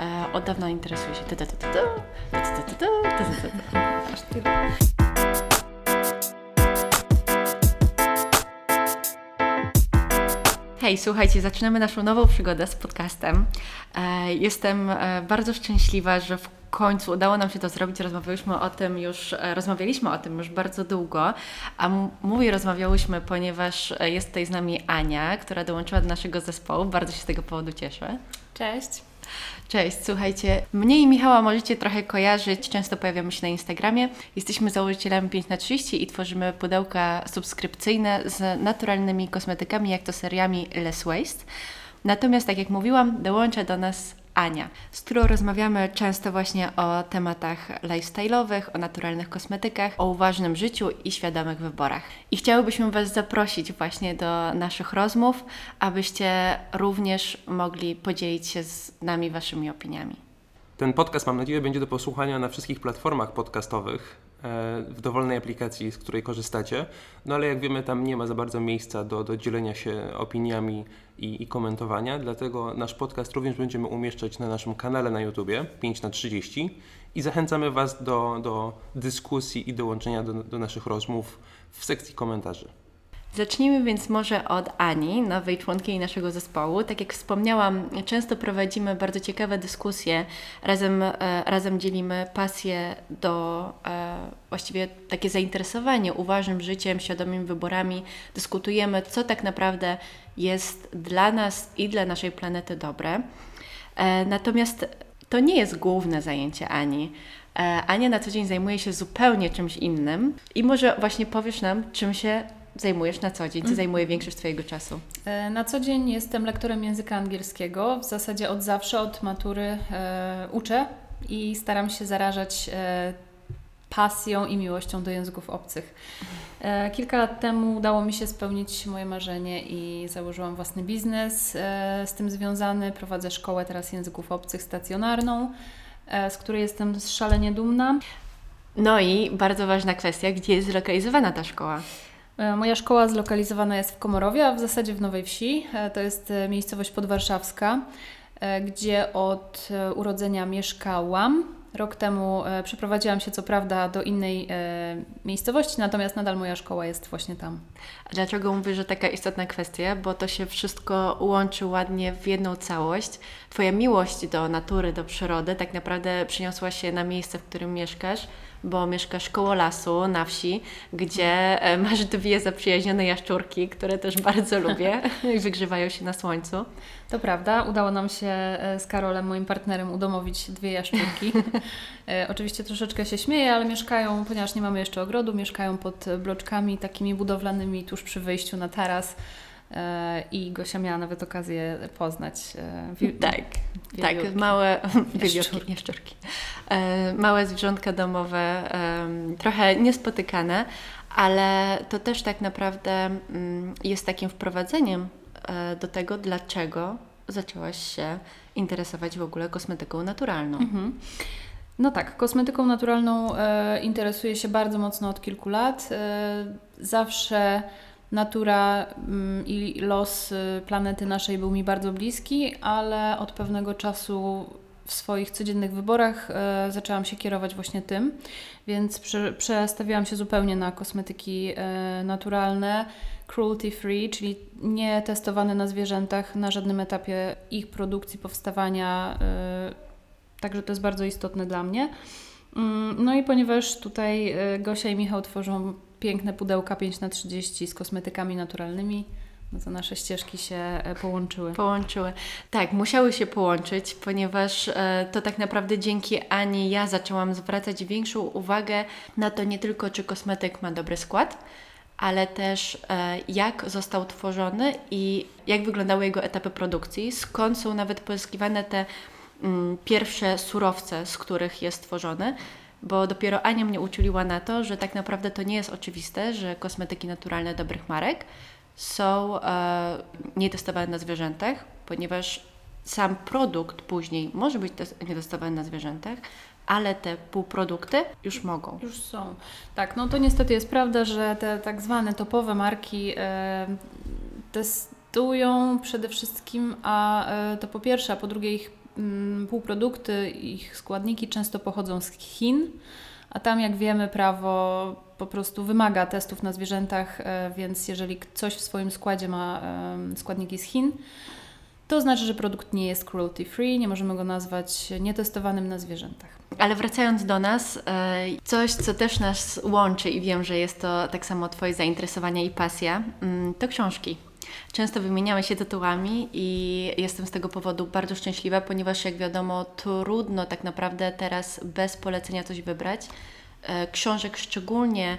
e, od dawna interesuje się. Aż tyle. Hej, słuchajcie, zaczynamy naszą nową przygodę z podcastem. E, jestem e, bardzo szczęśliwa, że w końcu udało nam się to zrobić. Rozmawiałyśmy o tym już, e, rozmawialiśmy o tym już bardzo długo, a mówię rozmawiałyśmy, ponieważ jest tutaj z nami Ania, która dołączyła do naszego zespołu. Bardzo się z tego powodu cieszę. Cześć. Cześć, słuchajcie, mnie i Michała możecie trochę kojarzyć, często pojawiamy się na Instagramie. Jesteśmy założycielami 5 na 30 i tworzymy pudełka subskrypcyjne z naturalnymi kosmetykami, jak to seriami Less Waste. Natomiast, tak jak mówiłam, dołącza do nas Ania, z którą rozmawiamy często właśnie o tematach lifestyle'owych, o naturalnych kosmetykach, o uważnym życiu i świadomych wyborach. I chciałybyśmy Was zaprosić właśnie do naszych rozmów, abyście również mogli podzielić się z nami Waszymi opiniami. Ten podcast, mam nadzieję, będzie do posłuchania na wszystkich platformach podcastowych, w dowolnej aplikacji, z której korzystacie. No ale jak wiemy, tam nie ma za bardzo miejsca do, do dzielenia się opiniami i, i komentowania, dlatego nasz podcast również będziemy umieszczać na naszym kanale na YouTubie 5 na 30 i zachęcamy Was do, do dyskusji i dołączenia do, do naszych rozmów w sekcji komentarzy. Zacznijmy więc może od Ani, nowej członkini naszego zespołu. Tak jak wspomniałam, często prowadzimy bardzo ciekawe dyskusje, razem, e, razem dzielimy pasję do, e, właściwie takie zainteresowanie uważnym życiem, świadomymi wyborami. Dyskutujemy, co tak naprawdę jest dla nas i dla naszej planety dobre. E, Natomiast to nie jest główne zajęcie Ani. Ania na co dzień zajmuje się zupełnie czymś innym i może właśnie powiesz nam, czym się zajmujesz na co dzień, co zajmuje większość Twojego czasu. E, Na co dzień jestem lektorem języka angielskiego. W zasadzie od zawsze, od matury e, uczę i staram się zarażać e, pasją i miłością do języków obcych. E, kilka lat temu udało mi się spełnić moje marzenie i założyłam własny biznes e, z tym związany. Prowadzę szkołę teraz języków obcych stacjonarną, e, z której jestem szalenie dumna. No i bardzo ważna kwestia, gdzie jest zlokalizowana ta szkoła? E, Moja szkoła zlokalizowana jest w Komorowie, a w zasadzie w Nowej Wsi. E, To jest e, miejscowość podwarszawska, gdzie od urodzenia mieszkałam. Rok temu przeprowadziłam się co prawda do innej miejscowości, natomiast nadal moja szkoła jest właśnie tam. Dlaczego mówię, że taka istotna kwestia? Bo to się wszystko łączy ładnie w jedną całość. Twoja miłość do natury, do przyrody tak naprawdę przyniosła się na miejsce, w którym mieszkasz, bo mieszkasz koło lasu, na wsi, gdzie e, masz dwie zaprzyjaźnione jaszczurki, które też bardzo lubię i wygrzewają się na słońcu. To prawda, udało nam się e, z Karolem, moim partnerem, udomowić dwie jaszczurki. E, Oczywiście troszeczkę się śmieję, ale mieszkają, ponieważ nie mamy jeszcze ogrodu, mieszkają pod bloczkami takimi budowlanymi tuż przy wyjściu na taras. E, I Gosia miała nawet okazję poznać. e, wi- Tak, tak, małe Jaszczurki. jaszczurki. E, małe zwierzątka domowe, trochę niespotykane, ale to też tak naprawdę mm, jest takim wprowadzeniem do tego, dlaczego zaczęłaś się interesować w ogóle kosmetyką naturalną. Mhm. No tak, kosmetyką naturalną e, interesuję się bardzo mocno od kilku lat. E, zawsze natura mm, i los y, planety naszej był mi bardzo bliski, ale od pewnego czasu w swoich codziennych wyborach e, zaczęłam się kierować właśnie tym, więc prze, przestawiłam się zupełnie na kosmetyki e, naturalne, cruelty free, czyli nie testowane na zwierzętach na żadnym etapie ich produkcji, powstawania. Także to jest bardzo istotne dla mnie. Mm, No i ponieważ tutaj e, Gosia i Michał tworzą piękne pudełka 5 na 30 z kosmetykami naturalnymi, no to nasze ścieżki się e, połączyły. Połączyły. Tak, musiały się połączyć, ponieważ e, to tak naprawdę dzięki Ani ja zaczęłam zwracać większą uwagę na to nie tylko, czy kosmetyk ma dobry skład, ale też e, jak został tworzony i jak wyglądały jego etapy produkcji, skąd są nawet pozyskiwane te pierwsze surowce, z których jest tworzony. Bo dopiero Ania mnie uczuliła na to, że tak naprawdę to nie jest oczywiste, że kosmetyki naturalne dobrych marek są e, nietestowane na zwierzętach, ponieważ sam produkt później może być tes- nietestowany na zwierzętach, ale te półprodukty już mogą. Już są. Tak, no to niestety jest prawda, że te tak zwane topowe marki e, testują przede wszystkim, a e, to po pierwsze, a po drugie ich mm, półprodukty, ich składniki często pochodzą z Chin, a tam, jak wiemy, prawo po prostu wymaga testów na zwierzętach, e, więc jeżeli coś w swoim składzie ma em, składniki z Chin, to znaczy, że produkt nie jest cruelty free, nie możemy go nazwać nietestowanym na zwierzętach. Ale wracając do nas, e, coś, co też nas łączy i wiem, że jest to tak samo Twoje zainteresowania i pasja, mm, to książki. Często wymieniamy się tytułami i jestem z tego powodu bardzo szczęśliwa, ponieważ jak wiadomo, trudno tak naprawdę teraz bez polecenia coś wybrać. E, Książek szczególnie,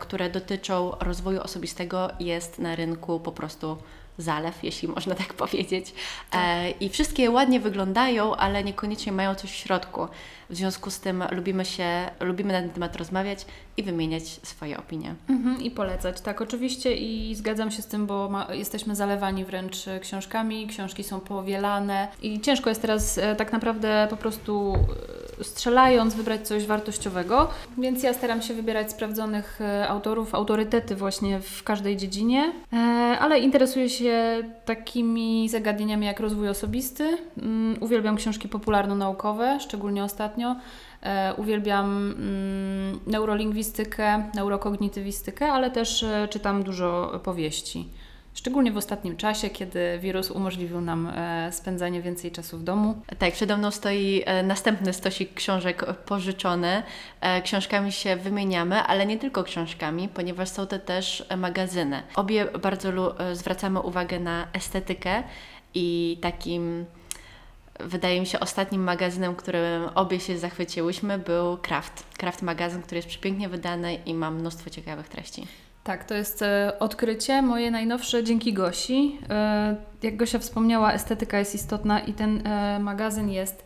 które dotyczą rozwoju osobistego jest na rynku po prostu zalew, jeśli można tak powiedzieć. E, I wszystkie ładnie wyglądają, ale niekoniecznie mają coś w środku. W związku z tym lubimy się, lubimy na ten temat rozmawiać i wymieniać swoje opinie. Mhm, I polecać, tak, oczywiście i zgadzam się z tym, bo ma, jesteśmy zalewani wręcz e, książkami, książki są powielane i ciężko jest teraz e, tak naprawdę po prostu e, strzelając wybrać coś wartościowego, więc ja staram się wybierać sprawdzonych e, autorów, autorytety właśnie w każdej dziedzinie, e, ale interesuję się takimi zagadnieniami jak rozwój osobisty, mm, uwielbiam książki popularno-naukowe, szczególnie ostatnio, E, uwielbiam mm, neurolingwistykę, neurokognitywistykę, ale też czytam dużo powieści. Szczególnie w ostatnim czasie, kiedy wirus umożliwił nam e, spędzanie więcej czasu w domu. Tak, przede mną stoi e, następny stosik książek pożyczony. E, Książkami się wymieniamy, ale nie tylko książkami, ponieważ są to też magazyny. Obie bardzo zwracamy uwagę na estetykę i takim, wydaje mi się, ostatnim magazynem, którym obie się zachwyciłyśmy, był Kraft. Kraft magazyn, który jest przepięknie wydany i ma mnóstwo ciekawych treści. Tak, to jest e, odkrycie moje najnowsze dzięki Gosi. E, jak Gosia wspomniała, estetyka jest istotna i ten e, magazyn jest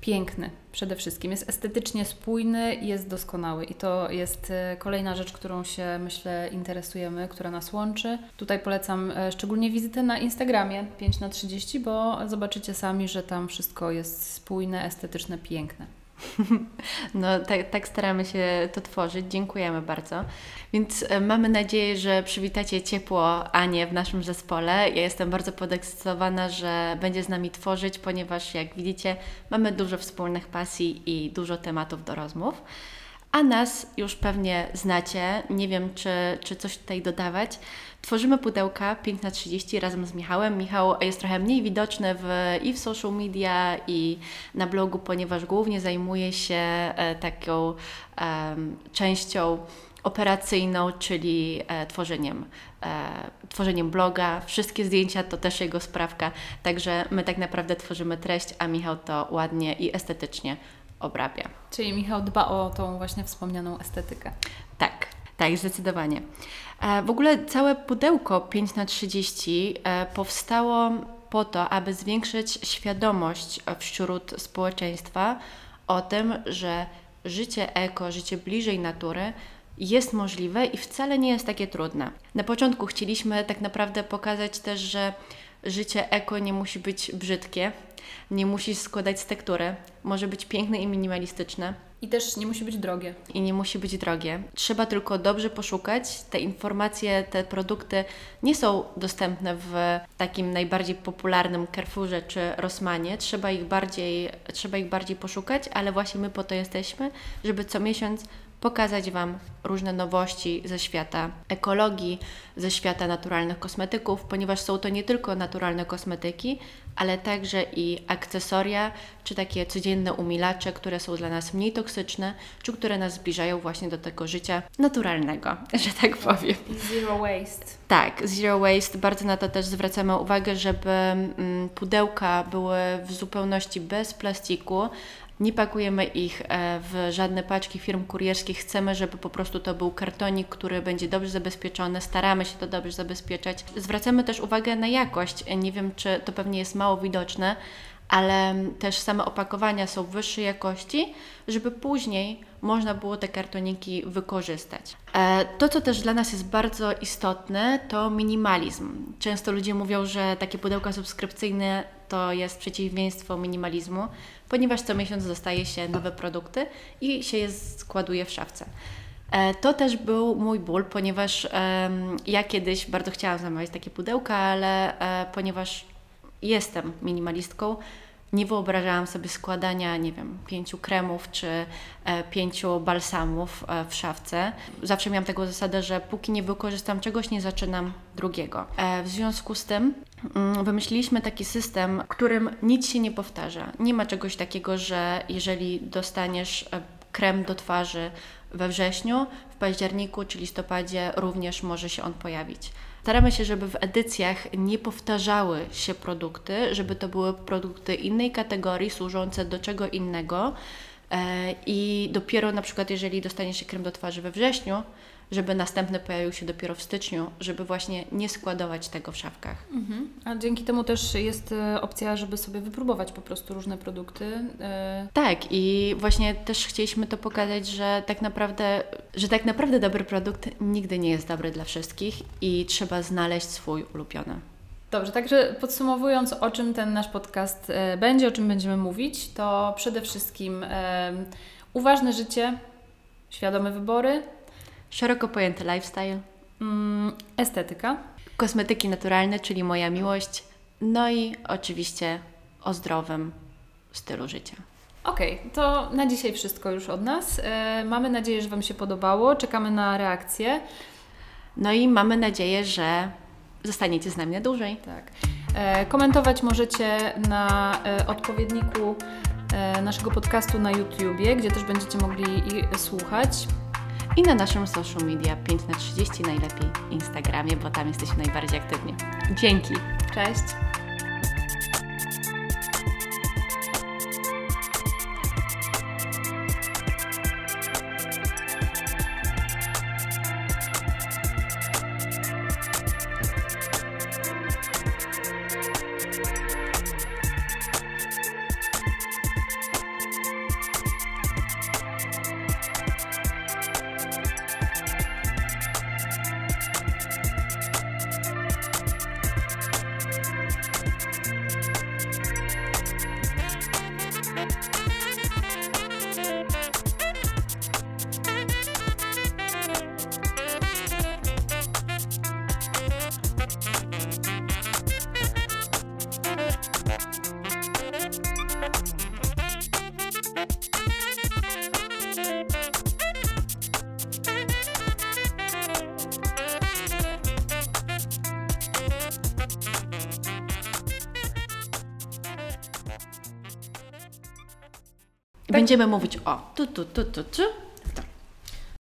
piękny przede wszystkim. Jest estetycznie spójny i jest doskonały. I to jest kolejna rzecz, którą się myślę interesujemy, która nas łączy. Tutaj polecam szczególnie wizytę na Instagramie 5 na 30 bo zobaczycie sami, że tam wszystko jest spójne, estetyczne, piękne. No, tak, tak staramy się to tworzyć. Dziękujemy bardzo. Więc e, mamy nadzieję, że przywitacie ciepło Anię w naszym zespole. Ja jestem bardzo podekscytowana, że będzie z nami tworzyć, ponieważ jak widzicie, mamy dużo wspólnych pasji i dużo tematów do rozmów. A nas już pewnie znacie. Nie wiem, czy, czy coś tutaj dodawać. Tworzymy pudełka 5 na 30 razem z Michałem. Michał jest trochę mniej widoczny w, i w social media, i na blogu, ponieważ głównie zajmuje się e, taką częścią operacyjną, czyli e, tworzeniem, e, tworzeniem bloga. Wszystkie zdjęcia to też jego sprawka, także my tak naprawdę tworzymy treść, a Michał to ładnie i estetycznie obrabia. Czyli Michał dba o tą właśnie wspomnianą estetykę. Tak, tak, zdecydowanie. E, W ogóle całe pudełko 5 na 30 e, powstało po to, aby zwiększyć świadomość wśród społeczeństwa o tym, że życie eko, życie bliżej natury jest możliwe i wcale nie jest takie trudne. Na początku chcieliśmy tak naprawdę pokazać też, że życie eko nie musi być brzydkie, nie musi składać z tektury, może być piękne i minimalistyczne I też nie musi być drogie. i nie musi być drogie. Trzeba tylko dobrze poszukać. Te informacje, te produkty nie są dostępne w takim najbardziej popularnym Carrefourze czy Rossmanie. Trzeba ich bardziej, trzeba ich bardziej poszukać, ale właśnie my po to jesteśmy, żeby co miesiąc pokazać Wam różne nowości ze świata ekologii, ze świata naturalnych kosmetyków, ponieważ są to nie tylko naturalne kosmetyki, ale także i akcesoria, czy takie codzienne umilacze, które są dla nas mniej toksyczne, czy które nas zbliżają właśnie do tego życia naturalnego, że tak powiem. Zero waste. Tak, zero waste, bardzo na to też zwracamy uwagę, żeby mm, pudełka były w zupełności bez plastiku. Nie pakujemy ich e, w żadne paczki firm kurierskich. Chcemy, żeby po prostu to był kartonik, który będzie dobrze zabezpieczony. Staramy się to dobrze zabezpieczać. Zwracamy też uwagę na jakość. Nie wiem, czy to pewnie jest mało widoczne, ale też same opakowania są wyższej jakości, żeby później można było te kartoniki wykorzystać. E, To, co też dla nas jest bardzo istotne, to minimalizm. Często ludzie mówią, że takie pudełka subskrypcyjne to jest przeciwieństwo minimalizmu, ponieważ co miesiąc dostaje się nowe produkty i się je składuje w szafce. E, To też był mój ból, ponieważ ja kiedyś bardzo chciałam zamawiać takie pudełka, ale e, ponieważ jestem minimalistką, nie wyobrażałam sobie składania, nie wiem, pięciu kremów czy e, pięciu balsamów e, w szafce. Zawsze miałam taką zasadę, że póki nie wykorzystam czegoś, nie zaczynam drugiego. E, w związku z tym mm, wymyśliliśmy taki system, w którym nic się nie powtarza. Nie ma czegoś takiego, że jeżeli dostaniesz e, krem do twarzy we wrześniu, w październiku czy listopadzie również może się on pojawić. Staramy się, żeby w edycjach nie powtarzały się produkty, żeby to były produkty innej kategorii, służące do czego innego. E, I dopiero na przykład, jeżeli dostanie się krem do twarzy we wrześniu, żeby następny pojawił się dopiero w styczniu, żeby właśnie nie składować tego w szafkach. Mhm. A dzięki temu też jest e, opcja, żeby sobie wypróbować po prostu różne produkty. E, Tak, i właśnie też chcieliśmy to pokazać, że tak naprawdę, że tak naprawdę dobry produkt nigdy nie jest dobry dla wszystkich i trzeba znaleźć swój ulubiony. Dobrze, także podsumowując, o czym ten nasz podcast e, będzie, o czym będziemy mówić, to przede wszystkim uważne życie, świadome wybory, Szeroko pojęty lifestyle, mm, estetyka. kosmetyki naturalne, czyli moja miłość, no i oczywiście o zdrowym stylu życia. Okej, to na dzisiaj wszystko już od nas. E, mamy nadzieję, że Wam się podobało. Czekamy na reakcje. No i mamy nadzieję, że zostaniecie z nami na dłużej. Tak. E, komentować możecie na e, odpowiedniku e, naszego podcastu na YouTubie, gdzie też będziecie mogli i słuchać. I na naszym social media 5 na 30 najlepiej Instagramie, bo tam jesteśmy najbardziej aktywni. Dzięki! Cześć! I będziemy mówić o tu, tu, tu, tu, tu